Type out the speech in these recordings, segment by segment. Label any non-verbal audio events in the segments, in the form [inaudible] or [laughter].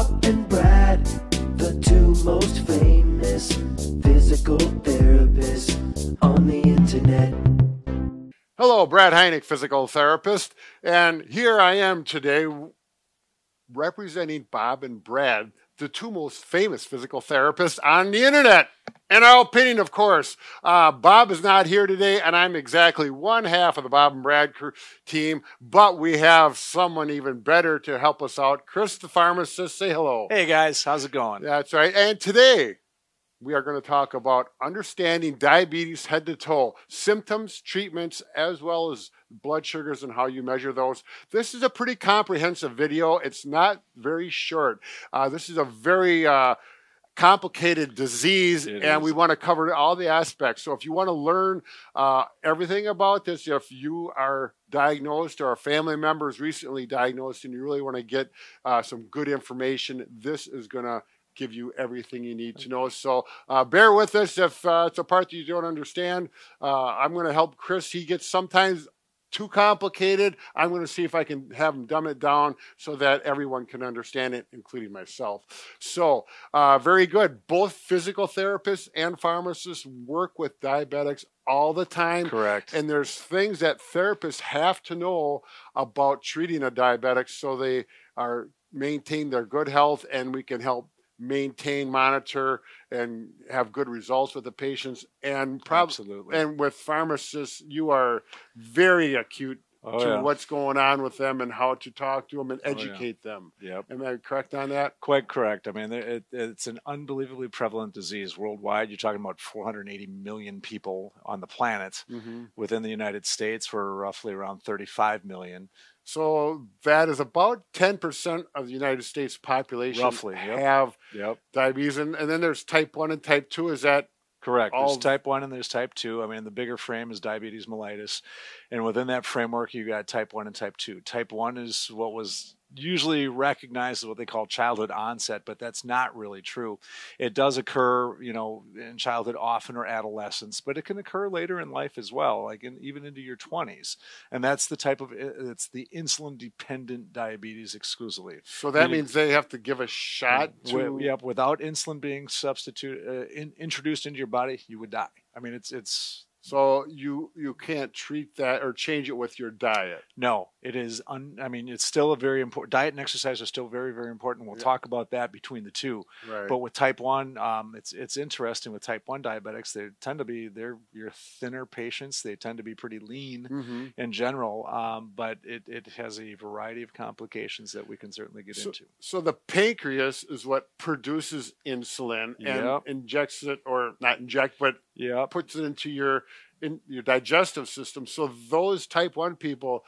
Bob and Brad, the two most famous physical therapists on the internet. Hello, Brad Heineck, physical therapist, and here I am today representing Bob and Brad, the two most famous physical therapists on the internet. In our opinion, of course, uh, Bob is not here today, and I'm exactly one half of the Bob and Brad crew team, but we have someone even better to help us out. Chris, the pharmacist, say hello. Hey guys, how's it going? That's right. And today, we are going to talk about understanding diabetes head to toe, symptoms, treatments, as well as blood sugars and how you measure those. This is a pretty comprehensive video. It's not very short. Uh, this is a very uh, complicated disease, It and is. we want to cover all the aspects. So, if you want to learn uh, everything about this, if you are diagnosed or a family member is recently diagnosed and you really want to get uh, some good information, this is going to give you everything you need to know. So uh, bear with us if uh, it's a part that you don't understand. Uh, I'm going to help Chris. He gets sometimes too complicated. I'm going to see if I can have him dumb it down so that everyone can understand it, including myself. So, uh, very good. Both physical therapists and pharmacists work with diabetics all the time. Correct. And there's things that therapists have to know about treating a diabetic so they are maintain their good health and we can help maintain, monitor, and have good results with the patients. And probably Absolutely. and with pharmacists, you are very acute oh, to yeah. what's going on with them and how to talk to them and Oh, yeah. educate them. Yep. Am I correct on that? Quite correct. I mean, it, it's an unbelievably prevalent disease worldwide. You're talking about 480 million people on the planet. Mm-hmm. Within the United States, we're roughly around 35 million. So that is about 10% of the United States population Roughly, yep. have Yep. diabetes. And, and then there's type 1 and type 2. Is that Correct. All- There's type 1 and there's type 2. I mean, the bigger frame is diabetes mellitus. And within that framework, you got type 1 and type 2. Type 1 is what was usually recognized as what they call childhood onset, but that's not really true. It does occur, you know, in childhood often or adolescence, but it can occur later in life as well, like in, even into your 20s. And that's the type of it's the insulin dependent diabetes exclusively. so that means they have to give a shot to Wi- yep, without insulin being substitute uh, in, introduced into your body, you would die. I mean, it's it's So you you can't treat that or change it with your diet. no, it is. Un, I mean, it's still a very important diet and exercise are still very very important. We'll Yeah. talk about that between the two. Right. But with type one, um, it's it's interesting with type one diabetics. They tend to be they're your thinner patients. They tend to be pretty lean hmm in general, um, but it, it has a variety of complications that we can certainly get So, into. so the pancreas is what produces insulin and Yep. injects it, or not inject, but Yeah, puts it into your in your digestive system. So those type one people,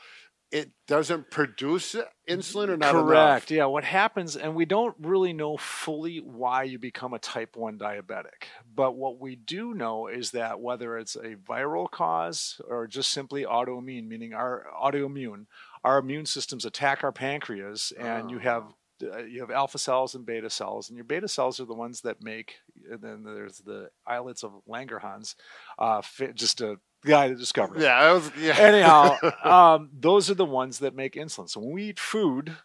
it doesn't produce insulin or not Correct. enough. Yeah. What happens, and we don't really know fully why you become a type 1 diabetic. But what we do know is that whether it's a viral cause or just simply autoimmune, meaning our autoimmune, our immune systems attack our pancreas, and you Oh. have uh, you have alpha cells and beta cells, and your beta cells are the ones that make. And then there's the islets of Langerhans, uh, just a guy that discovered it Yeah, I was. Yeah. anyhow, [laughs] um, those are the ones that make insulin. So when we eat food,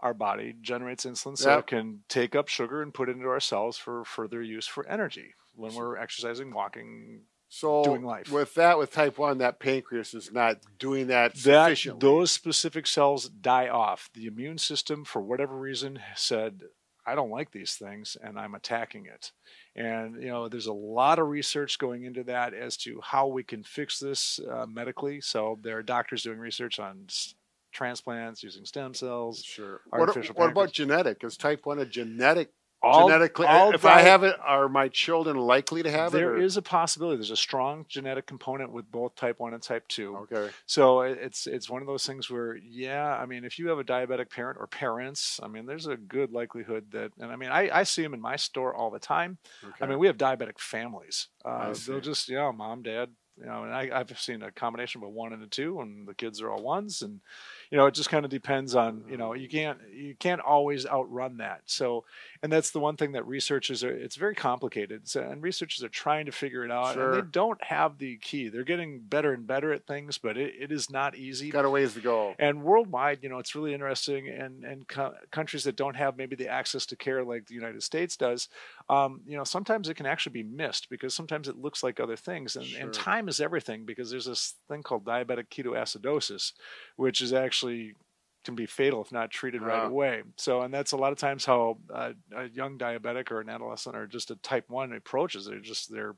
our body generates insulin so Yep. it can take up sugar and put it into our cells for further use for energy when we're exercising, walking. so doing life. with that, with type one, that pancreas is not doing that That those specific cells die off. The immune system, for whatever reason, said, "I don't like these things, and I'm attacking it." And you know, there's a lot of research going into that as to how we can fix this uh, medically. So there are doctors doing research on s- transplants using stem cells. Sure. What, artificial what about genetic? Is type one a genetic All- genetically? all if I have it, are my children likely to have There it? or- is a possibility. There's a strong genetic component with both type one and type two. Okay. So it's it's one of those things where, yeah, I mean, if you have a diabetic parent or parents, I mean, there's a good likelihood that, and I mean, I, I see them in my store all the time. okay. I mean, we have diabetic families. Uh, they'll just, yeah, mom, dad, you know, and I, I've seen a combination of a one and a two, and the kids are all ones, and you know, it just kind of depends on, you know, you can't you can't always outrun that. So, and that's the one thing that researchers are. It's very complicated, so, and researchers are trying to figure it out, Sure. and they don't have the key. They're getting better and better at things, but it, it is not easy. Got a ways to go. And worldwide, you know, it's really interesting. And and co- countries that don't have maybe the access to care like the United States does, um, you know, sometimes it can actually be missed because sometimes it looks like other things. And, Sure. and time is everything because there's this thing called diabetic ketoacidosis, which is actually can be fatal if not treated right away. So, and that's a lot of times how uh, a young diabetic or an adolescent or just a type one approaches. They're just they're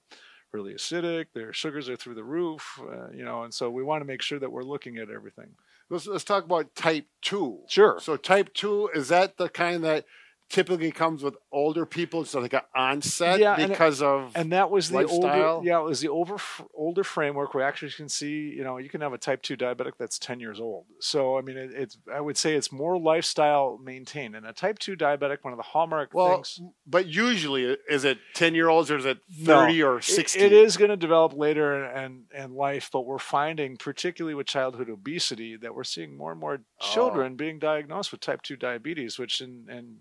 really acidic. Their sugars are through the roof, uh, you know, and so we want to make sure that we're looking at everything. Let's let's talk about type two. Sure. So type two is that the kind that typically comes with older people, so like an onset Yeah, and it- because of and that was the lifestyle? older yeah it was the over older framework where actually you can see you know you can have a type 2 diabetic that's 10 years old so i mean it, it's i would say it's more lifestyle maintained and a type 2 diabetic one of the hallmark well, things but usually is it ten year olds or is it No, thirty or it- sixty? it is going to develop later in, in, in life but we're finding particularly with childhood obesity that we're seeing more and more Oh. children being diagnosed with type 2 diabetes which in, in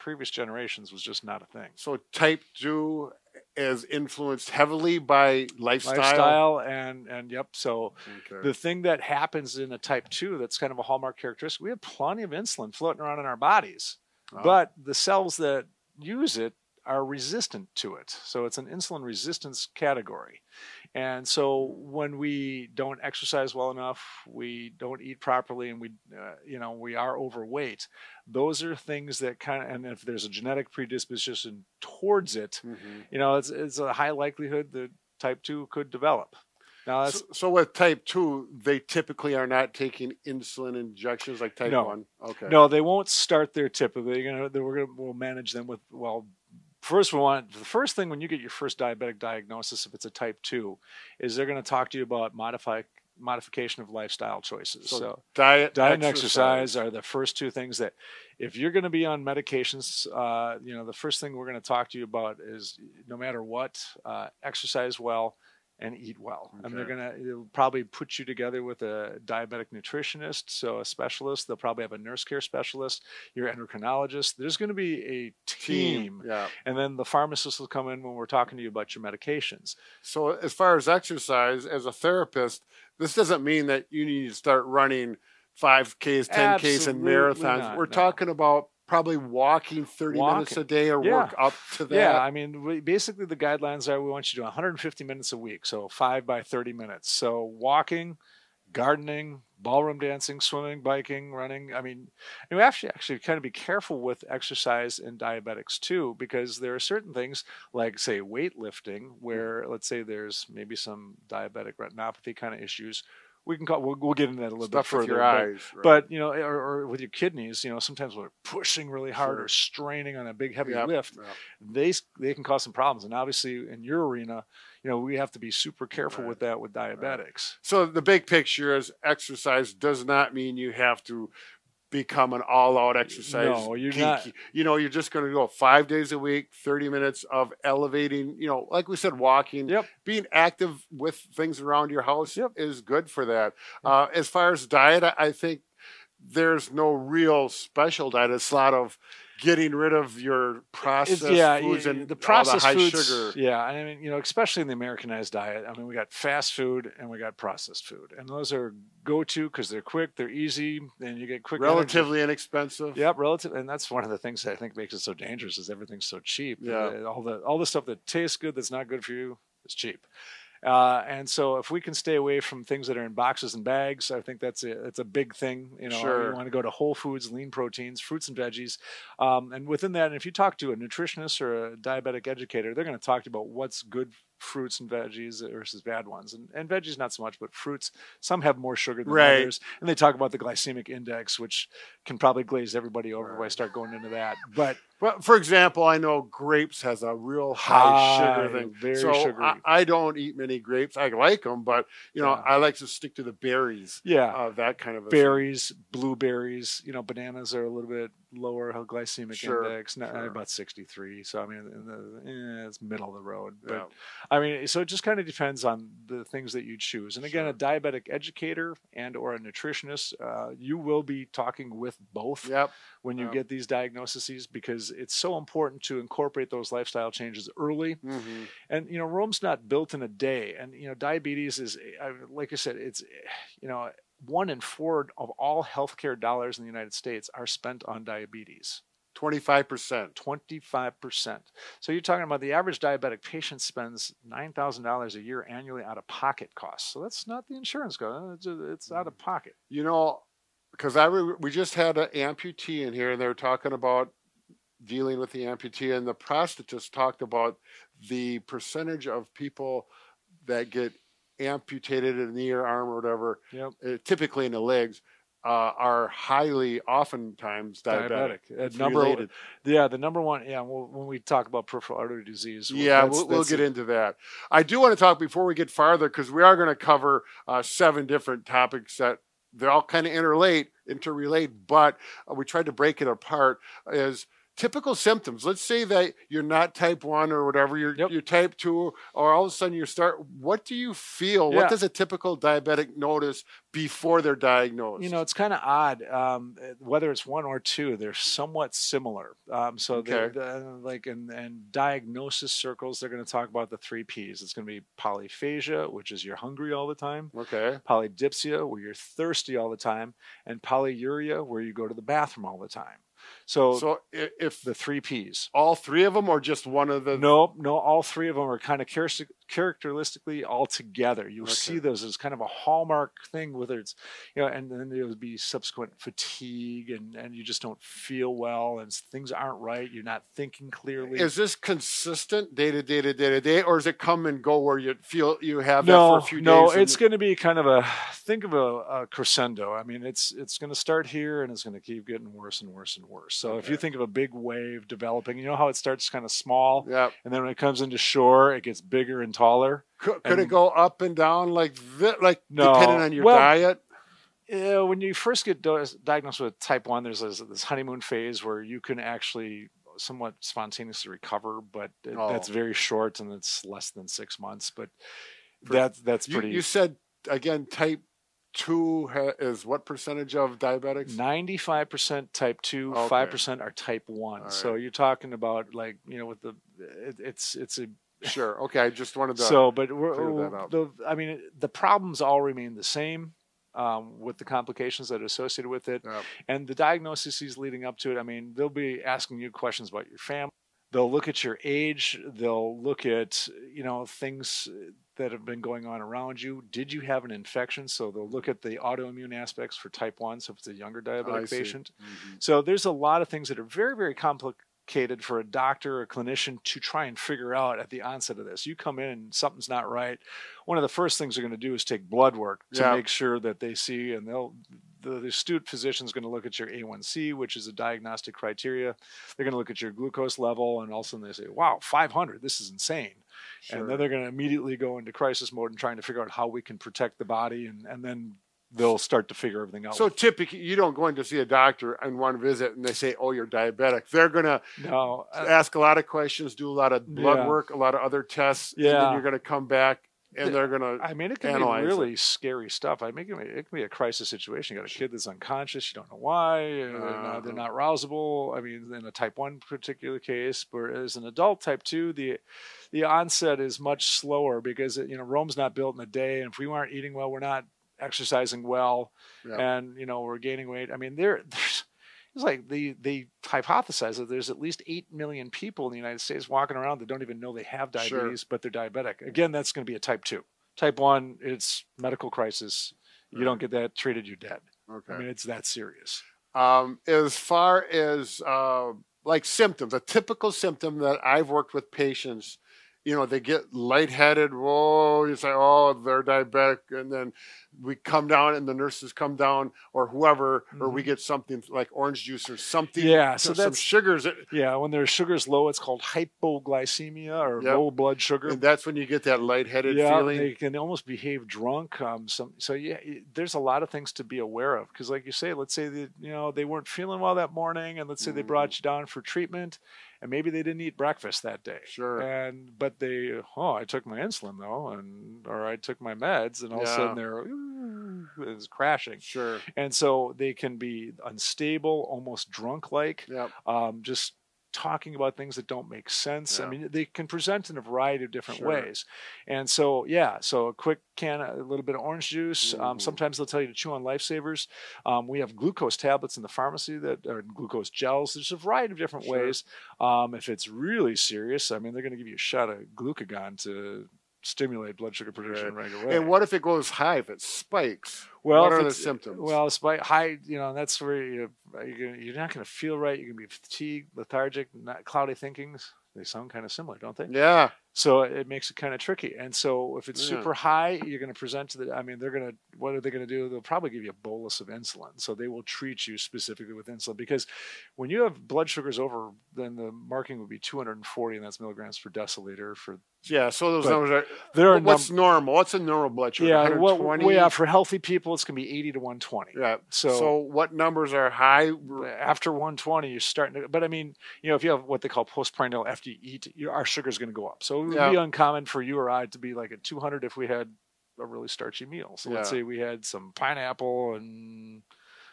previous generations was just not a thing So type two is influenced heavily by lifestyle. lifestyle and and yep so Okay. the thing that happens in a type 2 that's kind of a hallmark characteristic we have plenty of insulin floating around in our bodies Oh. but the cells that use it are resistant to it so it's an insulin resistance category and so when we don't exercise well enough we don't eat properly and we uh, you know we are overweight those are things that kind of and if there's a genetic predisposition towards it Mhm. you know it's, it's a high likelihood that type 2 could develop now that's So, so with type two, they typically are not taking insulin injections like type No. one. Okay. No, they won't start there typically. Gonna, they- we're gonna, we'll manage them with, well, first we want, the first thing when you get your first diabetic diagnosis, if it's a type two, is they're going to talk to you about modify, modification of lifestyle choices. So, So, diet, diet and exercise are the first two things that if you're going to be on medications, uh, you know, the first thing we're going to talk to you about is no matter what, uh, exercise well and eat well. And they're going to probably put you together with a diabetic nutritionist, so a specialist. They'll probably have a nurse care specialist, your endocrinologist. There's going to be a team. Yeah. And then the pharmacist will come in when we're talking to you about your medications. So as far as exercise, as a therapist, this doesn't mean that you need to start running 5Ks, 10Ks, and marathons. not, We're no. talking about probably walking 30 minutes a day or Yeah. work up to that. Yeah, I mean, we, basically the guidelines are we want you to do 150 minutes a week, so five by 30 minutes. So walking, gardening, ballroom dancing, swimming, biking, running. I mean, you have to actually kind of be careful with exercise in diabetics too, because there are certain things like, say, weightlifting, mm. where let's say there's maybe some diabetic retinopathy kind of issues. We can call. We'll, we'll get into that a little bit further. your but- eyes. right. but you know, or, or with your kidneys, you know, sometimes we're pushing really hard Sure. or straining on a big heavy Yep, lift. yep. They they can cause some problems, and obviously in your arena, you know, we have to be super careful Right. with that with diabetics. So the big picture is exercise does not mean you have to become an all-out exercise. No, you're geek. not. You know, you're just going to go five days a week, 30 minutes of elevating. You know, like we said, walking. Yep. Being active with things around your house Yep. is good for that. Uh, as far as diet, I think there's no real special diet. It's a lot of getting rid of your processed It's, yeah, foods and the all processed high foods. sugar. Yeah, I mean, you know, especially in the Americanized diet. I mean, we got fast food and we got processed food, and those are go to because they're quick, they're easy, and you get quick. energy. Relatively inexpensive. Yep, relative, and that's one of the things that I think makes it so dangerous is everything's so cheap. Yeah. All the all the stuff that tastes good that's not good for you is cheap. Uh, and so, if we can stay away from things that are in boxes and bags, I think that's a that's a big thing. You know, Sure. you want to go to whole foods, lean proteins, fruits and veggies, um, and within that, and if you talk to a nutritionist or a diabetic educator, they're going to talk to you about what's good fruits and veggies versus bad ones, and and veggies not so much, but fruits. Some have more sugar than Right. others, and they talk about the glycemic index, which can probably glaze everybody over if I start going into that. But Well, for example, I know grapes has a real high, sugar thing. very so sugary. I, I don't eat many grapes. I like them, but you know, Yeah. I like to stick to the berries. Yeah. Uh, that kind of a thing. berries, blueberries. You know, bananas are a little bit lower glycemic Sure, index, not, sure. about 63. So I mean, the, eh, it's middle of the road. But Yeah. I mean, so it just kind of depends on the things that you choose. And again, Sure. a diabetic educator and or a nutritionist, uh, you will be talking with both Yep. when you Yep. get these diagnoses because it's so important to incorporate those lifestyle changes early. Hmm and you know rome's not built in a day. And you know diabetes is like i said it's you know one in four of all healthcare dollars in the united states are spent on diabetes. Twenty-five percent. 25% so you're talking about the average diabetic patient spends $9000 a year annually out of pocket costs. So that's not the insurance cost. It's, it's out of pocket. You know, because I re- we just had an amputee in here, and they were talking about dealing with the amputee, and the prosthetist talked about the percentage of people that get amputated in the knee or arm or whatever, yep uh, typically in the legs, uh, are highly, oftentimes diabetic. diabetic number related. yeah the number one yeah well, when we talk about peripheral artery disease well, Yeah, that's- we'll, we'll get a- into that. I do want to talk before we get farther because we are going to cover uh, seven different topics that they're all kind of interrelate, interrelate, but uh, we tried to break it apart as typical symptoms. Let's say that you're not type one or whatever, you're, Yep. you're type two, or all of a sudden you start. What do you feel? Yeah. What does a typical diabetic notice before they're diagnosed? You know, it's kind of odd. Um, whether it's one or two, they're somewhat similar. Um, so, they're, Okay. the- like in, in diagnosis circles, they're going to talk about the three P's. It's going to be polyphagia, which is you're hungry all the time. okay. Polydipsia, where you're thirsty all the time, and polyuria, where you go to the bathroom all the time. So, So if the three P's. all three of them, or just one of the No, no, all three of them are kind of characteristically all together. You'll see Okay. those as kind of a hallmark thing, whether it's, you know, and then there'll be subsequent fatigue and, and you just don't feel well and things aren't right. You're not thinking clearly. Is this consistent day to day to day to day, or does it come and go where you feel you have that for no, a few no, days? and- it's going to be kind of a think of a, a crescendo. I mean, it's it's going to start here and it's going to keep getting worse and worse and worse. So if you think of a big wave developing, you know how it starts kind of small, yeah. and then when it comes into shore, it gets bigger and taller. Could, could it go up and down like that? Like No. depending on your Well, diet? Yeah, when you first get diagnosed with type 1, there's this, this honeymoon phase where you can actually somewhat spontaneously recover, but it- oh. that's Oh. very short and it's less than six months. But For- that's that's pretty. you said again, type two ha- is what percentage of diabetics? 95% type 2 Okay. 5% are type 1 All so you're talking about like you know with the it, it's it's a Sure. Okay. I just wanted to. so but we're, the i mean the problems all remain the same um, with the complications that are associated with it Yeah. and the diagnoses leading up to it i mean they'll be asking you questions about your family they'll look at your age they'll look at you know things that have been going on around you did you have an infection so they'll look at the autoimmune aspects for type 1 so if it's a younger diabetic patient Mhm. so there's a lot of things that are very, very complicated for a doctor or a clinician to try and figure out at the onset of this. You come in and something's not right. One of the first things they're going to do is take blood work to Yeah. make sure that they see, and they'll the, astute physician is going to look at your A1C, which is a diagnostic criteria. They're going to look at your glucose level, and all of a sudden they say, "Wow, 500! This is insane." Sure. And then they're going to immediately go into crisis mode and trying to figure out how we can protect the body, and, and then they'll start to figure everything out. So typically, you don't go in to see a doctor in one visit and they say, "Oh, you're diabetic." They're gonna no, uh, ask a lot of questions, do a lot of blood Yeah. work, a lot of other tests, and then Yeah. you're gonna come back and they're gonna. I mean, it can be it. really scary stuff. I mean, it can, be, it can be a crisis situation. You got a kid that's unconscious. You don't know why. uh, they're, not, they're Uh-huh. not rousable. I mean, in a type one particular case, but as an adult type two, the the onset is much slower because you know Rome's not built in a day, and if we aren't eating well, we're not exercising well, Yeah. and you know we're gaining weight. I mean, there [laughs] there's it's like they they hypothesize that there's at least eight million people in the United States walking around that don't even know they have Sure. diabetes, but they're diabetic. Again, that's going to be a type two. Type one, it's medical crisis. You don't get that treated, you're dead. okay. I mean, it's that serious. um, as far as uh, like symptoms, a typical symptom that I've worked with patients you know, they get lightheaded. Whoa, you say, oh, they're diabetic. And then we come down and the nurses come down or whoever, or we Mhm. get something like orange juice or something. Yeah, so some that's- sugars. Yeah, when their sugar's low, it's called hypoglycemia or Yep. low blood sugar. And that's when you get that lightheaded yeah, feeling. they can almost behave drunk. Um, some so yeah, there's a lot of things to be aware of because, like you say, let's say that you know they weren't feeling well that morning, and let's say they Mm. brought you down for treatment, and maybe they didn't eat breakfast that day. Sure. And but they, oh, I took my insulin though, and or I took my meds, and all of a sudden they're It's crashing, Sure. and so they can be unstable, almost drunk-like Yep. um, just talking about things that don't make sense. I mean, they can present in a variety of different Sure. ways. And so, yeah, so a quick can, a little bit of orange juice. Um, Mhm. sometimes they'll tell you to chew on lifesavers. Um, we have glucose tablets in the pharmacy that are glucose gels. There's a variety of different Sure. ways. Um, if it's really serious, I mean, they're going to give you a shot of glucagon to stimulate blood sugar production right, away. And what if it goes high? If it spikes? Well, what are the symptoms? Well, it's by high, you know, that's where you, you're, gonna, you're not going to feel right. You're going to be fatigued, lethargic, not cloudy thinkings. They sound kind of similar, don't they? yeah. So it makes it kind of tricky. And so if it's Yeah. super high, you're going to present to the, I mean, they're going to, what are they going to do? They'll probably give you a bolus of insulin. So they will treat you specifically with insulin because when you have blood sugars over, then the marking would be 240 and that's milligrams per deciliter for Yeah. So those numbers are. there are what's normal? What's a normal blood sugar? yeah, well, 120? well, yeah, for healthy people, it's going to be 80 to 120. Yeah. So- So, what numbers are high? after 120 you're starting to but i mean you know if you have what they call postprandial after you eat your, our sugar's going to go up so it would Yeah. be uncommon for you or i to be like at 200 if we had a really starchy meal so let's say we had some pineapple and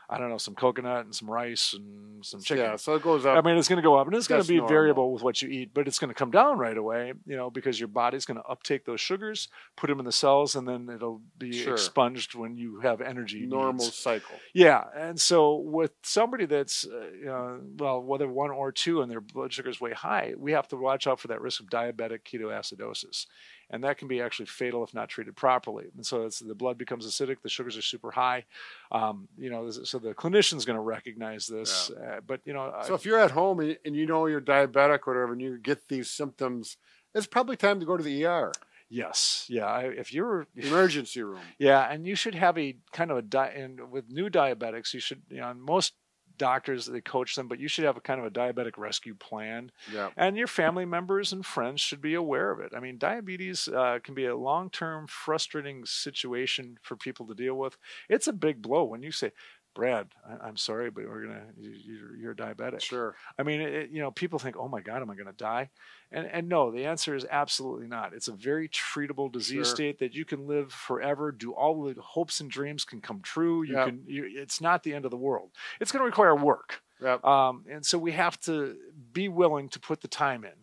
i don't know some coconut and some rice and some chicken Yeah. So it goes up. I mean, it's going to go up, and it's going to be normal. variable with what you eat, but it's going to come down right away, you know, because your body's going to uptake those sugars, put them in the cells, and then it'll be Sure. expunged when you have energy. normal needs. cycle. Yeah, and so with somebody that's, uh, you know, well, whether one or two, and their blood sugar is way high, we have to watch out for that risk of diabetic ketoacidosis, and that can be actually fatal if not treated properly. And so it's, the blood becomes acidic, the sugars are super high. Um, you know, so the clinician's going to recognize this, uh, but you know, So if you're at home and, and you know you're diabetic or whatever, and you get these symptoms, it's probably time to go to the ER, yes, yeah, if you're [laughs] emergency room. Yeah, and you should have a kind of a di- and with new diabetics, you should you know most doctors they coach them, but you should have a kind of a diabetic rescue plan, Yeah. and your family members and friends should be aware of it. I mean, diabetes uh, can be a long-term frustrating situation for people to deal with. It's a big blow when you say. Brad, I- I'm sorry, but we're gonna. you- You're, you're diabetic. Sure. I mean, it, you know, people think, "Oh my God, am I going to die?" And and no, the answer is absolutely not. It's a very treatable disease Sure. state that you can live forever. Do all the hopes and dreams can come true. You Yep. can. You, it's not the end of the world. It's going to require work. Yep. Um, and so we have to be willing to put the time in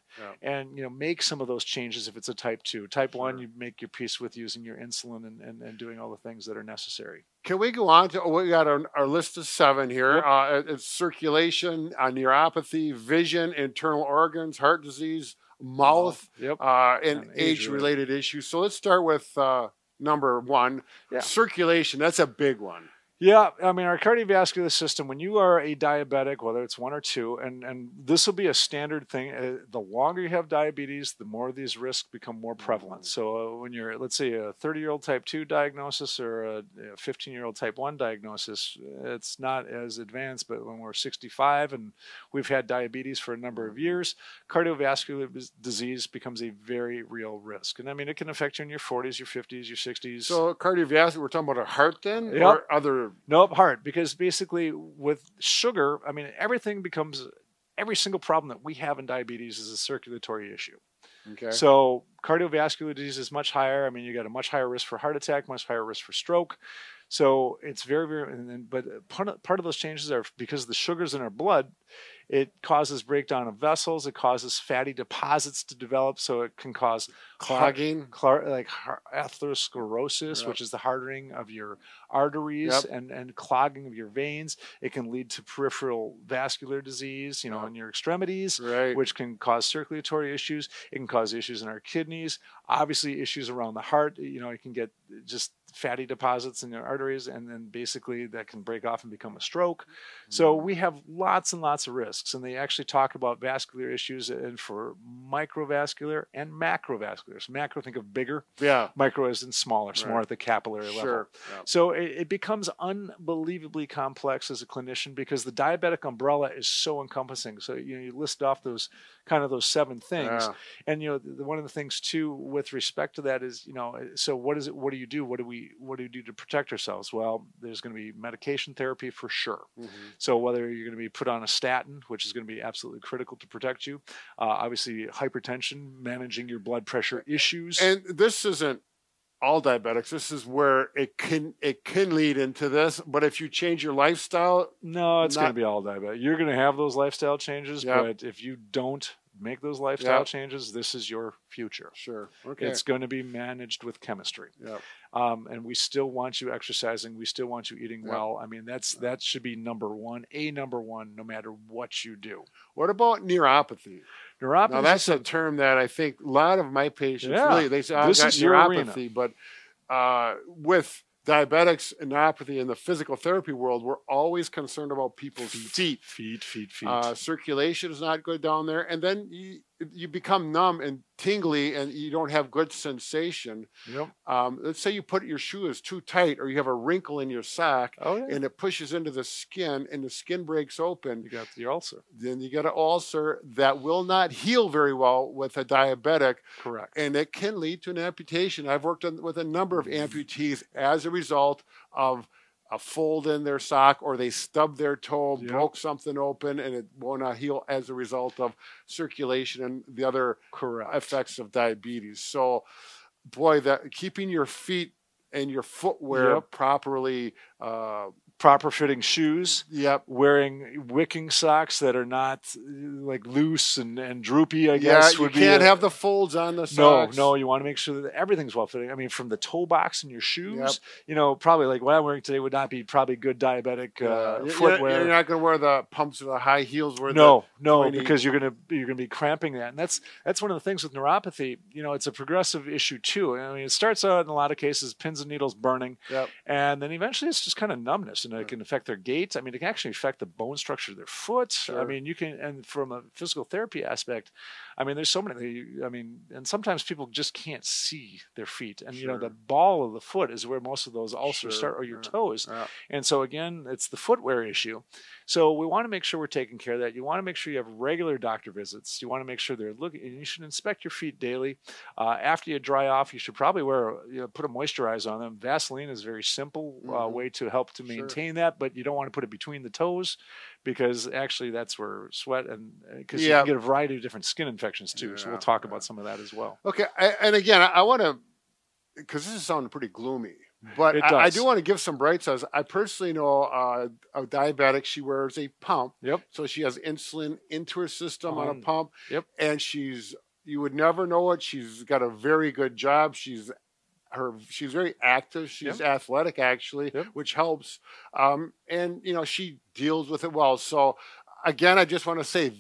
And you know make some of those changes if it's a type two. Type one, you make your peace with using your insulin and, and, and doing all the things that are necessary. Can we go on to? Oh, we got our, our list of seven here. Yep. Uh, it's circulation, uh, neuropathy, vision, internal organs, heart disease, mouth, Yep. uh, and, And age-related. age-related issues. So let's start with uh, number one, Yeah. circulation. That's a big one. Yeah, I mean our cardiovascular system. When you are a diabetic, whether it's one or two, and and this will be a standard thing. Uh, the longer you have diabetes, the more these risks become more prevalent. Mm. So uh, when you're, let's say, a 30 year old type two diagnosis or a 15 year old type one diagnosis, it's not as advanced. But when we're 65 and we've had diabetes for a number of years, cardiovascular disease becomes a very real risk. And I mean, it can affect you in your 40s, your 50s, your 60s. So cardiovascular, we're talking about a heart then, Yep. or other. Nope, heart. Because basically, with sugar, I mean, everything becomes every single problem that we have in diabetes is a circulatory issue. Okay. So cardiovascular disease is much higher. I mean, you got a much higher risk for heart attack, much higher risk for stroke. So it's very, very. And then, but uh, part of, part of those changes are because of the sugars in our blood. It causes breakdown of vessels. It causes fatty deposits to develop. So it can cause Clogging. like atherosclerosis, Yep. which is the hardening of your arteries Yep. and, and clogging of your veins. It can lead to peripheral vascular disease, you know, Yep. in your extremities, Right. which can cause circulatory issues. It can cause issues in our kidneys, obviously issues around the heart. You know, it can get just fatty deposits in your arteries, and then basically that can break off and become a stroke. So mm-hmm. we have lots and lots of risks, and they actually talk about vascular issues and for microvascular and macrovascular. So macro, think of bigger. Yeah. Micro is in smaller, more Right. at the capillary level. Sure. So it, it becomes unbelievably complex as a clinician because the diabetic umbrella is so encompassing. So you know you list off those kind of those seven things, Yeah. and you know the, one of the things too with respect to that is you know so what is it? What do you do? What do we what do we do to protect ourselves? Well, there's going to be medication therapy for sure. Mhm. So whether you're going to be put on a statin, which is going to be absolutely critical to protect you, uh, obviously hypertension, managing your blood pressure issues. And this isn't all diabetics. This is where it can it can lead into this. But if you change your lifestyle, No, it's going to be all diabetic. You're going to have those lifestyle changes, Yep. but if you don't make those lifestyle Yep. changes, this is your future. sure. Okay. It's going to be managed with chemistry. Yep. Um, and we still want you exercising. We still want you eating Yep. well. I mean, that's that should be number one, a number one, no matter what you do. What about neuropathy? Neuropathy. Now that's a term that I think a lot of my patients Yeah. really they say "Oh, I This got is your arena. neuropathy, but uh, with diabetics and neuropathy in the physical therapy world, we're always concerned about people's feet. feet, feet, feet. Uh, circulation is not good down there, and then you you become numb and tingly, and you don't have good sensation. yep. Um, let's say you put your shoe is too tight, or you have a wrinkle in your sock, Oh yeah. and it pushes into the skin, and the skin breaks open you got the ulcer. then you get an ulcer that will not heal very well with a diabetic, Correct. and it can lead to an amputation. I've worked on, with a number of amputees as a result of a fold in their sock or they stubbed their toe, Yep. broke something open, and it will not heal as a result of circulation and the other Correct. effects of diabetes. So, boy, that keeping your feet and your footwear Yep. properly. Uh, Proper fitting shoes. yep. wearing wicking socks that are not like loose and, and droopy, I guess. Yeah, you can't a- have the folds on the socks. no. No, you want to make sure that everything's well fitting. I mean, from the toe box in your shoes, Yep. you know, probably like what I'm wearing today would not be probably good diabetic uh, footwear. You're not going to wear the pumps or the high heels. Where no, no, because you're gonna you're gonna be cramping that, and that's that's one of the things with neuropathy. You know, it's a progressive issue too. I mean, it starts out in a lot of cases pins and needles burning, yep. and then eventually it's just kind of numbness, and Yeah. it can affect their gait. I mean, it can actually affect the bone structure of their foot. I mean, you can, and from a physical therapy aspect, I mean, there's so many. I mean, and sometimes people just can't see their feet, and you know, the ball of the foot is where most of those ulcers Sure, start, or your yeah. toes. Yeah. And so again, it's the footwear issue. So we want to make sure we're taking care of that. You want to make sure you have regular doctor visits. You want to make sure they're looking. You should inspect your feet daily. Uh, after you dry off, you should probably wear you know, put a moisturizer on them. Vaseline is a very simple uh, Mhm. way to help to Sure. Maintain that, but you don't want to put it between the toes because actually that's where sweat and because you can get a variety of different skin infections too. so we'll talk yeah. about some of that as well. Okay, I, and again, I, I want to because this is sounding pretty gloomy, but I, I do want to give some bright sides. I personally know uh, a diabetic. She wears a pump, Yep. so she has insulin into her system on a Um, pump. yep. and she's you would never know it. She's got a very good job. She's her she's very active. She's athletic actually, Yep. which helps. Um, and you know she deals with it well. So again, I just want to say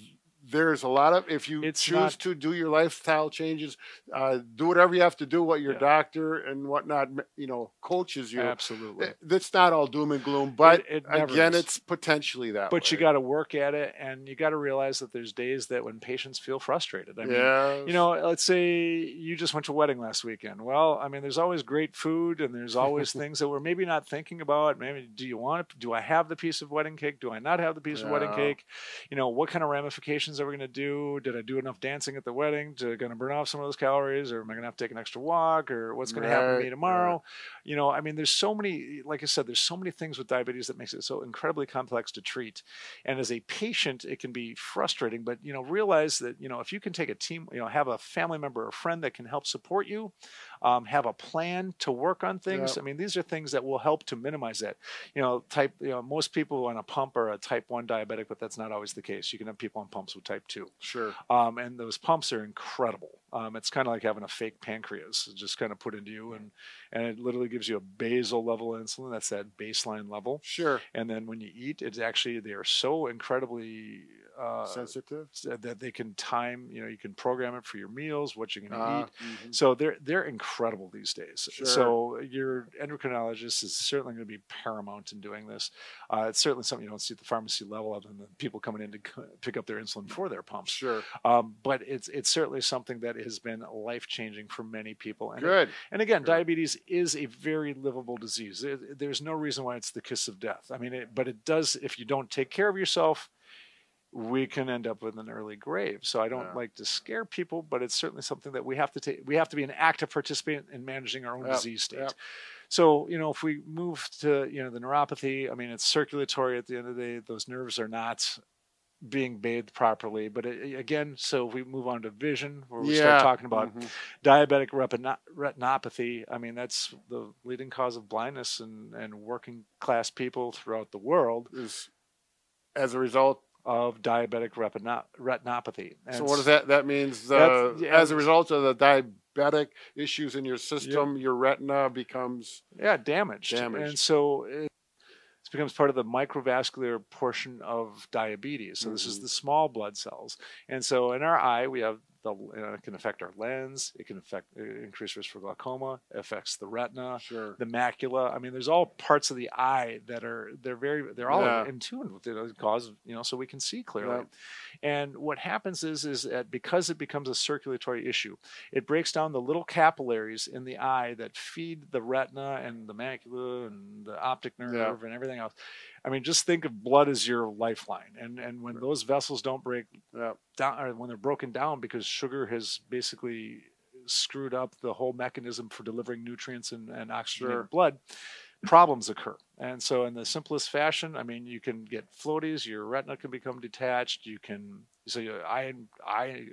there's a lot of if you It's choose not- to do your lifestyle changes, uh, do whatever you have to do. What your Yeah. doctor and whatnot, you know, coaches you. Absolutely. Th- That's not all doom and gloom, but It- it again, is. it's potentially that. but you got to work at it and you got to realize that there's days that when patients feel frustrated i mean Yes. you know let's say you just went to a wedding last weekend well i mean there's always great food and there's always [laughs] things that we're maybe not thinking about maybe do you want it do i have the piece of wedding cake do i not have the piece of wedding cake you know what kind of ramifications are we going to do. Did i do enough dancing at the wedding to going to burn off some of those calories or am i going to have to take an extra walk or what's going to happen to me tomorrow? you know i mean there's so many like i said there's so many things with diabetes that makes it so incredibly complex to treat. And as a patient it can be frustrating but you know realize that you know if you can take a team you know have a family member or friend that can help support you um, have a plan to work on things Yep. i mean these are things that will help to minimize that you know type you know most people on a pump are a type 1 diabetic but that's not always the case you can have people on pumps with type 2 sure. um, and those pumps are incredible. Um, it's kind of like having a fake pancreas, just kind of put into you, and and it literally gives you a basal level insulin. That's that baseline level. Sure. And then when you eat, it's actually they are so incredibly uh, Sensitive. that they can time. You know, you can program it for your meals, what you're going to Uh, eat. mhm. So they're they're incredible these days. Sure. So your endocrinologist is certainly going to be paramount in doing this. Uh, it's certainly something you don't see at the pharmacy level, other than the people coming in to c- pick up their insulin for their pumps. Sure. Um, but it's it's certainly something that has been life changing for many people. And Good. and again, Sure. diabetes is a very livable disease. There's no reason why it's the kiss of death. I mean, it, but it does. If you don't take care of yourself, we can end up with an early grave. So I don't Yeah. like to scare people, but it's certainly something that we have to take. We have to be an active participant in managing our own Yep, disease state. yep. So you know, if we move to you know the neuropathy, I mean, it's circulatory. At the end of the day, those nerves are not being bathed properly. But it, again, so if we move on to vision, where we Yeah. start talking about Mhm. diabetic retino- retinopathy i mean that's the leading cause of blindness and, and working class people throughout the world Is as a result. of diabetic retino- retinopathy and So what does that? That means uh, yeah. as a result of the diabetic issues in your system, your retina becomes yeah damaged. Damaged. and so it becomes part of the microvascular portion of diabetes so this is Mhm. the small blood cells and so in our eye we have the uh, it can affect our lens it can affect uh, increase risk for glaucoma affects the retina sure. the macula. I mean, there's all parts of the eye that are they're very they're all Yeah. in, in tune with the cause, you know, so we can see clearly. Yep. And what happens is is that because it becomes a circulatory issue, it breaks down the little capillaries in the eye that feed the retina and the macula and the optic nerve and everything else. I mean, just think of blood as your lifeline, and and when those vessels don't break Yeah. down, or when they're broken down because sugar has basically screwed up the whole mechanism for delivering nutrients and, and oxygen Sure. in blood, problems occur. And so, in the simplest fashion, I mean, you can get floaties, your retina can become detached. You can, so your eye, eye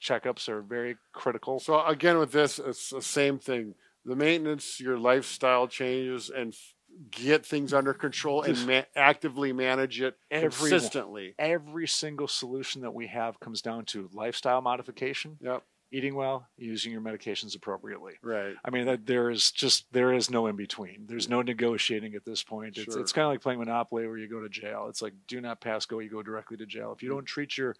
checkups are very critical. So again, with this, it's the same thing. The maintenance, your lifestyle changes, and f- get things under control and ma- actively manage it Everyone. consistently. Every single solution that we have comes down to lifestyle modification, Yep. eating well, using your medications appropriately. Right. I mean, that there is just there is no in between. There's no negotiating at this point. It's Sure. it's kind of like playing Monopoly, where you go to jail. It's like do not pass go, you go directly to jail. If you don't treat your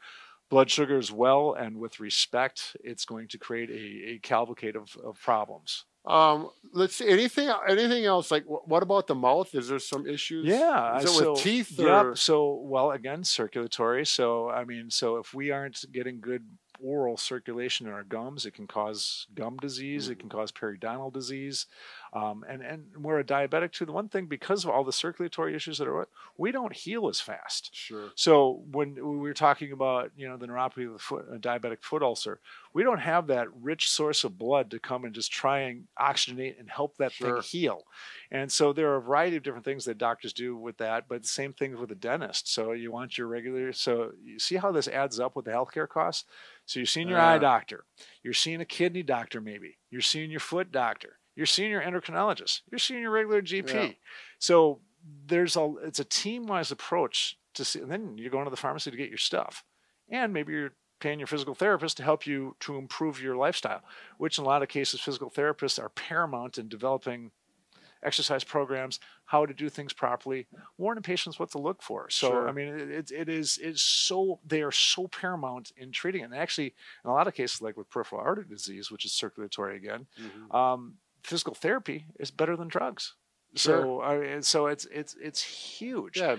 blood sugars well and with respect, it's going to create a, a cavalcade of, of problems. Um, let's see. Anything? Anything else? Like, wh- what about the mouth? Is there some issues? Yeah, Is it so, with teeth? Yep. So, well, again, circulatory. So, I mean, so if we aren't getting good oral circulation in our gums, it can cause gum disease. It can cause periodontal disease, um, and and we're a diabetic too. The one thing because of all the circulatory issues that are, we don't heal as fast. Sure. So when we were talking about you know the neuropathy of the foot, a diabetic foot ulcer, we don't have that rich source of blood to come and just try and oxygenate and help that Sure. thing heal. And so there are a variety of different things that doctors do with that, but the same thing with a dentist. So you want your regular. So you see how this adds up with the healthcare costs. So you're seeing your eye doctor, you're seeing a kidney doctor, maybe you're seeing your foot doctor, you're seeing your endocrinologist, you're seeing your regular GP. Yeah. So there's a it's a team wise approach to see, and then you're going to the pharmacy to get your stuff, and maybe you're paying your physical therapist to help you to improve your lifestyle, which in a lot of cases physical therapists are paramount in developing exercise programs, how to do things properly, warning patients what to look for. So Sure. I mean, it, it, is it's so they are so paramount in treating it. And actually, in a lot of cases, like with peripheral artery disease, which is circulatory again, Mhm. um, physical therapy is better than drugs. Sure. So I, mean, so it's it's it's huge. Yeah.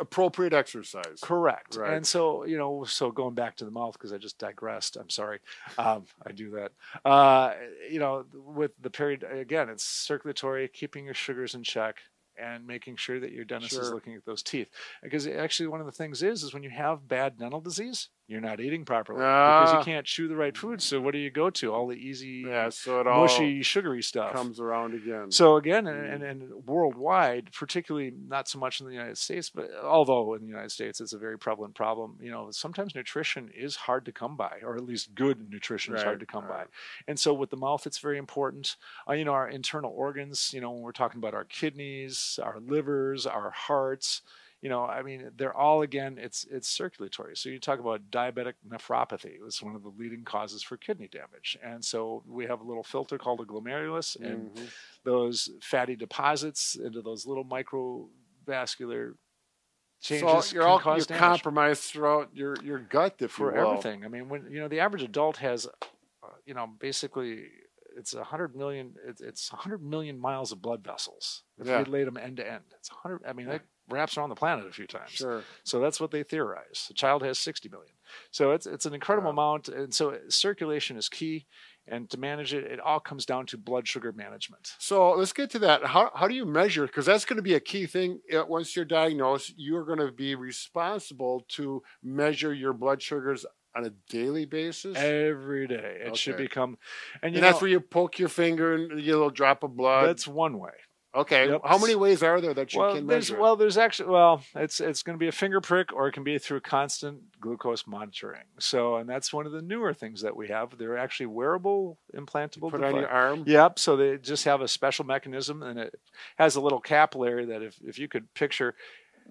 Appropriate exercise. Correct. Right. And so, you know, so going back to the mouth, because I just digressed, I'm sorry. Um, I do that. Uh, you know, with the period, again, it's circulatory, keeping your sugars in check and making sure that your dentist is looking at those teeth. Because actually, one of the things is, is when you have bad dental disease, you're not eating properly because Ah. you can't chew the right food. So what do you go to? All the easy, Yeah. So it all mushy, sugary stuff. comes around again. So again, and, Mm. and, and worldwide, particularly not so much in the United States, but although in the United States it's a very prevalent problem, you know, sometimes nutrition is hard to come by, or at least good nutrition is hard to come right. by. And so with the mouth, it's very important. Uh, you know, our internal organs, you know, when we're talking about our kidneys, our livers, our hearts, you know, I mean, they're all again, it's it's circulatory. So you talk about diabetic nephropathy. It's one of the leading causes for kidney damage. And so we have a little filter called a glomerulus, and Mhm. those fatty deposits into those little microvascular changes so you're all you're damage compromised throughout your your gut, if for you will. everything. I mean, when you know the average adult has, uh, you know, basically it's a hundred million. It's, it's a hundred million miles of blood vessels. If Yeah. we laid them end to end, it's a hundred. I mean, that wraps around the planet a few times. Sure. So that's what they theorize. A child has 60 million. So it's it's an incredible Wow. amount, and so circulation is key. And to manage it, it all comes down to blood sugar management. So let's get to that. How, how do you measure? Because that's going to be a key thing. uh, Once you're diagnosed, you're going to be responsible to measure your blood sugars on a daily basis. Every day, it should become, and you and that's where you poke your finger and you get a little drop of blood. that's one way. okay. yep. How many ways are there that you well, can there's measure? it? well, there's actually well, it's it's going to be a finger prick, or it can be through constant glucose monitoring. So, and that's one of the newer things that we have. They're actually wearable, implantable. Put it on your arm. Yep. So they just have a special mechanism, and it has a little capillary that, if if you could picture,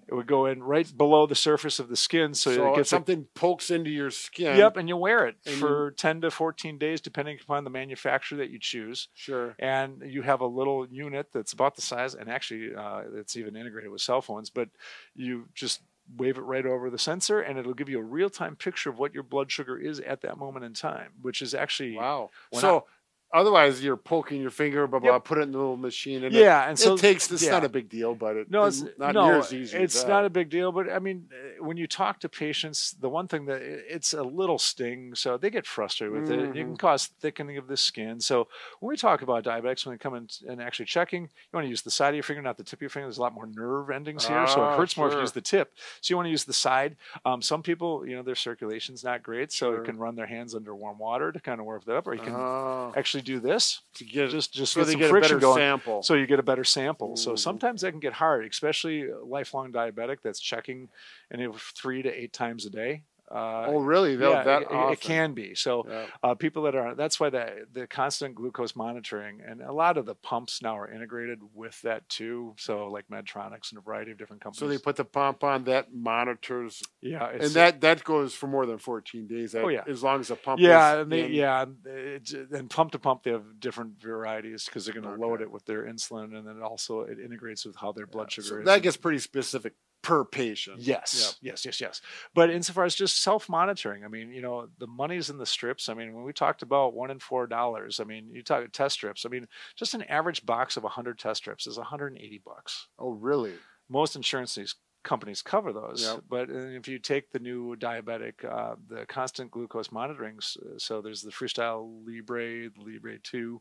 it would go in right below the surface of the skin, so, So, it if gets a something pokes into your skin. Yep, and you wear it for 10 to 14 days, depending upon the manufacturer that you choose. Sure. And you have a little unit that's about the size, and actually, uh, it's even integrated with cell phones, but you just wave it right over the sensor, and it'll give you a real time picture of what your blood sugar is at that moment in time, which is actually. Wow. So otherwise, you're poking your finger, blah blah. Yep. Put it in the little machine, and it, Yeah, and so it takes. It's yeah. not a big deal, but it, No, it's it's not no, near as easy. as It's not a big deal, but I mean, when you talk to patients, the one thing that it's a little sting, so they get frustrated with it. You Mm-hmm. can cause thickening of the skin. So when we talk about diabetics, when they come in and actually checking, you want to use the side of your finger, not the tip of your finger. There's a lot more nerve endings here, so Ah, it hurts more if you use the tip. So you want to use the side. Um, some people, you know, their circulation's not great, so Sure. it can run their hands under warm water to kind of warm that up, or you can Oh, actually do this to get just just so some friction better going sample. so you get a better sample. So Mhm. sometimes that can get hard, especially a lifelong diabetic that's checking anywhere three to eight times a day. Uh, oh, really? Yeah, that it, it- can be. So Yeah. uh, people that are that's why the the constant glucose monitoring and a lot of the pumps now are integrated with that too. So like Medtronics and a variety of different companies. So they put the pump on that monitors, yeah, and that that goes for more than 14 days. That, Oh, yeah. as long as the pump. yeah, is and they, in. yeah, and it, and pump to pump, they have different varieties because they're going to load it with their insulin, and then also it integrates with how their blood sugar So is. that gets pretty specific per patient. Yes, yes, yes, yes. But insofar as just self monitoring, I mean, you know, the money's in the strips. I mean, when we talked about one in four dollars, I mean, you talk test strips. I mean, just an average box of 100 test strips is 180 bucks. Oh, really? Most insurance companies cover those. Yep. But uh, if you take the new diabetic, uh, the constant glucose monitoring, so there's the Freestyle Libre, the Libre 2,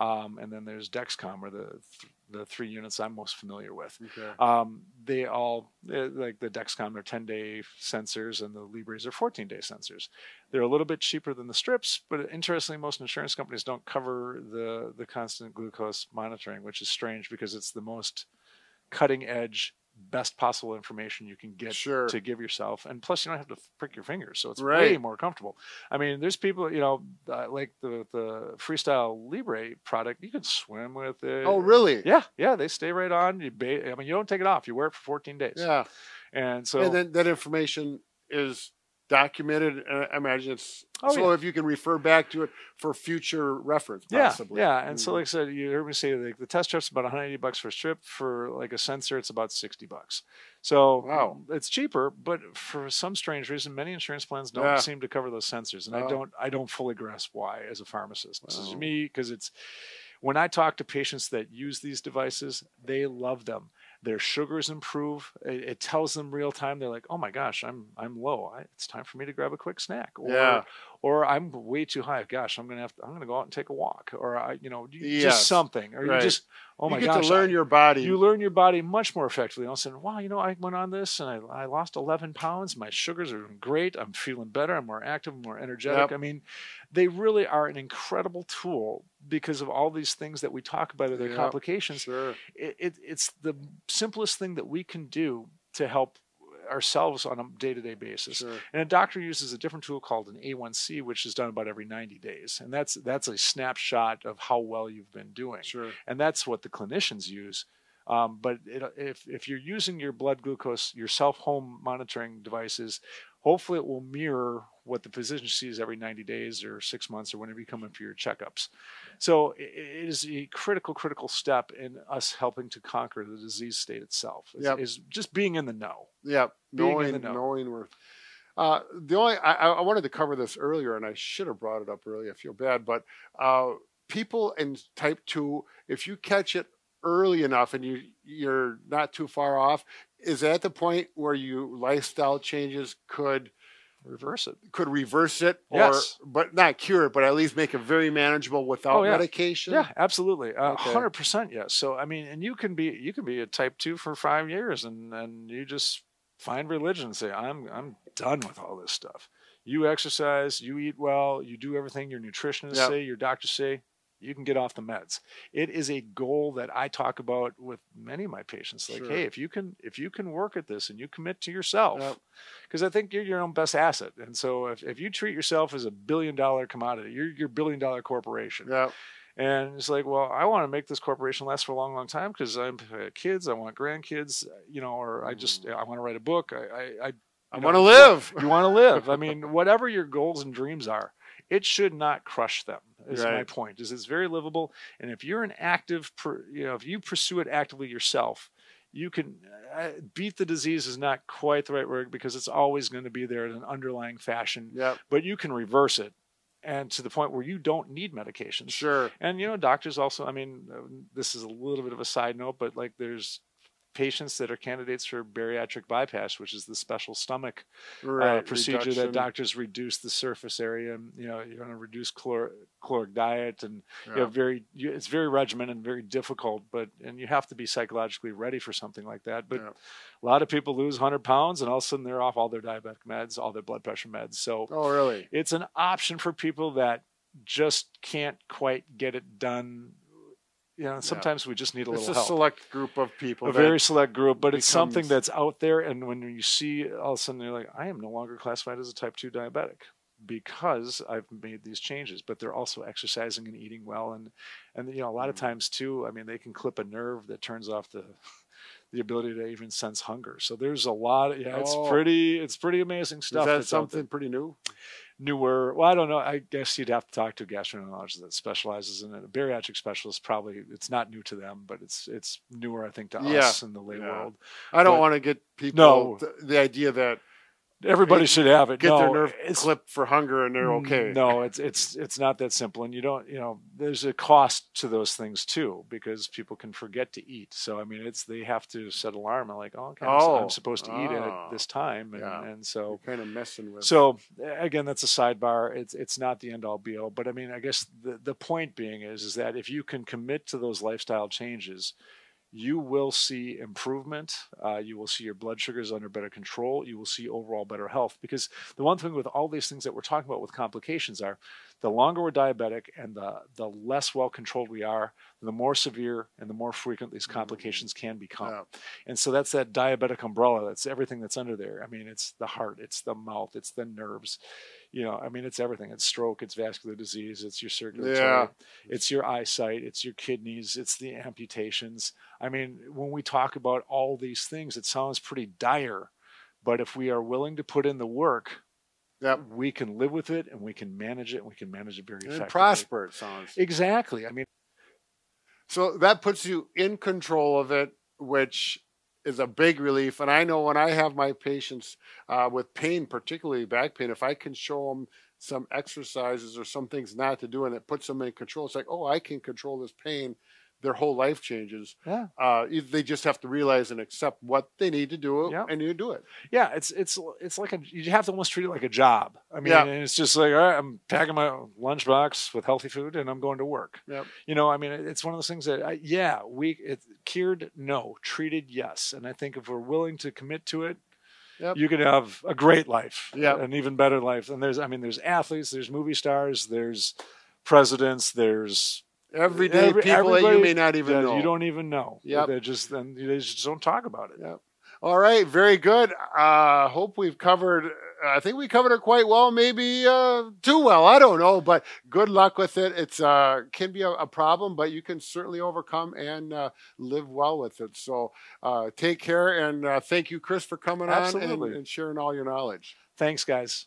um, and then there's Dexcom, or the th- the three units I'm most familiar with Okay. um, they all uh, like the Dexcom are 10 day sensors and the Libres are 14 day sensors. They're a little bit cheaper than the strips, but interestingly, most insurance companies don't cover the the constant glucose monitoring, which is strange because it's the most cutting edge, best possible information you can get Sure. to give yourself, and plus you don't have to prick your fingers, so it's way more comfortable. I mean, there's people, you know, uh, like the the Freestyle Libre product, you can swim with it. Oh, really? Yeah, yeah, they stay right on. You, ba- I mean, you don't take it off. You wear it for 14 days. Yeah. and so and then that information is documented. I imagine it's Oh, so yeah. if you can refer back to it for future reference, yeah, possibly. yeah. And so, Mhm. like I said, you heard me say like the test strip's about 180 bucks for a strip. For like a sensor, it's about 60 bucks. So Wow. it's cheaper, but for some strange reason, many insurance plans don't Yeah. seem to cover those sensors, and I Oh. don't, I don't fully grasp why as a pharmacist. This is me because it's when I talk to patients that use these devices, they love them. Their sugars improve. It, it tells them real time. They're like, "Oh my gosh, I'm I'm low. I, it's time for me to grab a quick snack." Or, Yeah. Or I'm way too high. Gosh, I'm gonna have to. I'm gonna go out and take a walk, or I, you know, you- Yes. just something, or Right. you just, oh my God. you my get gosh, to learn I- your body. you learn your body much more effectively. All of a sudden, wow, you know, I went on this and I, I lost 11 pounds. My sugars are great. I'm feeling better. I'm more active, I'm more energetic. Yep. I mean, they really are an incredible tool because of all these things that we talk about, their Yep. complications Sure. it, it, it's the simplest thing that we can do to help ourselves on a day-to-day basis Sure. and a doctor uses a different tool called an a1c which is done about every 90 days and that's that's a snapshot of how well you've been doing Sure. and that's what the clinicians use um, but it, if, if you're using your blood glucose your self home monitoring devices hopefully it will mirror what the physician sees every 90 days or six months or whenever you come in for your checkups. So it is a critical, critical step in us helping to conquer the disease state itself. Is, Yep. is just being in the know. Yeah, knowing the know. knowing we're. Uh, the only I, I I wanted to cover this earlier, and I should have brought it up earlier. I feel bad, but uh, people in type two, if you catch it early enough and you you're not too far off, is that the point where you lifestyle changes could Reverse it. could reverse it, or Yes. but not cure it, but at least make it very manageable without Oh, yeah. medication? Yeah, absolutely. A Okay. hundred percent. Yes. So I mean, and you can be you can be a type two for five years, and and you just find religion and say, I'm I'm done with all this stuff. You exercise, you eat well, you do everything your nutritionists Yep. say, your doctors say. You can get off the meds. It is a goal that I talk about with many of my patients. Like, Sure. hey, if you can if you can work at this and you commit to yourself, Yep. because I think you're your own best asset. And so if, if you treat yourself as a billion dollar commodity, you're your billion dollar corporation. yeah, And it's like, well, I want to make this corporation last for a long, long time because I'm I kids, I want grandkids, you know, or I just I want to write a book. I I, I Mm. I want to live. You want to live. I [laughs] mean, whatever your goals and dreams are, it should not crush them. Is my point. Is it's very livable, and if you're an active, you know, if you pursue it actively yourself, you can uh, beat the disease. Is not quite the right word because it's always going to be there in an underlying fashion, Yep, but you can reverse it, and to the point where you don't need medications. sure. And you know, doctors also. I mean, uh, this is a little bit of a side note, but like, there's patients that are candidates for bariatric bypass, which is the special stomach uh, procedure reduction. that doctors reduce the surface area. And, you know, you're going to reduce calor- caloric diet, and you Yeah. have very. You, it's very regimented and very difficult, but and you have to be psychologically ready for something like that. But Yeah. a lot of people lose 100 pounds, and all of a sudden they're off all their diabetic meds, all their blood pressure meds. So Oh, really? it's an option for people that just can't quite get it done. You know, sometimes we just need a It's little a help. select group of people. a very select group, but it's something that's out there. And when you see all of a sudden, you're like, I am no longer classified as a type 2 diabetic because I've made these changes. But they're also exercising and eating well. And, and you know, a lot of Mhm. times too, I mean, they can clip a nerve that turns off the. The ability to even sense hunger. So there's a lot. Of, yeah, it's Oh. pretty. It's pretty amazing Is stuff. that that's something pretty new? Newer. Well, I don't know. I guess you'd have to talk to a gastroenterologist that specializes in it. A bariatric specialist probably it's not new to them, but it's it's newer, I think, to Yeah. us in the lay Yeah. world. I don't want to get people No. th- the idea that Everybody should have it. get no, their nerve clipped for hunger and they're mm, okay. No, it's it's it's not that simple, and you don't. You know, there's a cost to those things too because people can forget to eat. So I mean, it's they have to set alarm and like, oh, okay, I'm Oh. I'm supposed to eat Oh. at this oh, time, and, Yeah. and so You're kind of messing with. So again, that's a sidebar. It's it's not the end all be all, but I mean, I guess the the point being is is that if you can commit to those lifestyle changes, you will see improvement. Uh, you will see your blood sugars under better control. You will see overall better health. Because the one thing with all these things that we're talking about with complications are, the longer we're diabetic and the the less well controlled we are, the more severe and the more frequent these mm-hmm. complications can become. Yeah. And so that's that diabetic umbrella. That's everything that's under there. I mean, it's the heart, it's the mouth, it's the nerves. You know, I mean, it's everything. It's stroke, it's vascular disease, it's your circulatory, Yeah. it's your eyesight, it's your kidneys, it's the amputations. I mean, when we talk about all these things, it sounds pretty dire. But if we are willing to put in the work, Yep. we can live with it and we can manage it and we can manage it very And effectively. prosper, it sounds. Exactly. I mean, So that puts you in control of it, which is a big relief. And I know when I have my patients uh, with pain, particularly back pain, if I can show them some exercises or some things not to do and it puts them in control, it's like, oh, I can control this pain. Their whole life changes. yeah. Uh, they just have to realize and accept what they need to do, and you do it. Yeah, it's it's it's like a you have to almost treat it like a job. I mean, Yeah. it's just like all right, I'm packing my lunchbox with healthy food and I'm going to work. Yep. You know, I mean, it's one of those things that I, yeah, we it, cured no, treated yes, and I think if we're willing to commit to it. Yep. You could have a great life, Yep. an even better life. And there's, I mean, there's athletes, there's movie stars, there's presidents, there's Everyday Every- people that you may not even know. you don't even know. Yeah, They just then they just don't talk about it. Yep. All right, very good. Uh, hope we've covered. I think we covered it quite well. Maybe uh, too well. I don't know, but good luck with it. It's uh, can be a, a problem, but you can certainly overcome and uh, live well with it. So uh, take care and uh, thank you, Chris, for coming on Absolutely. and, and sharing all your knowledge. Thanks, guys.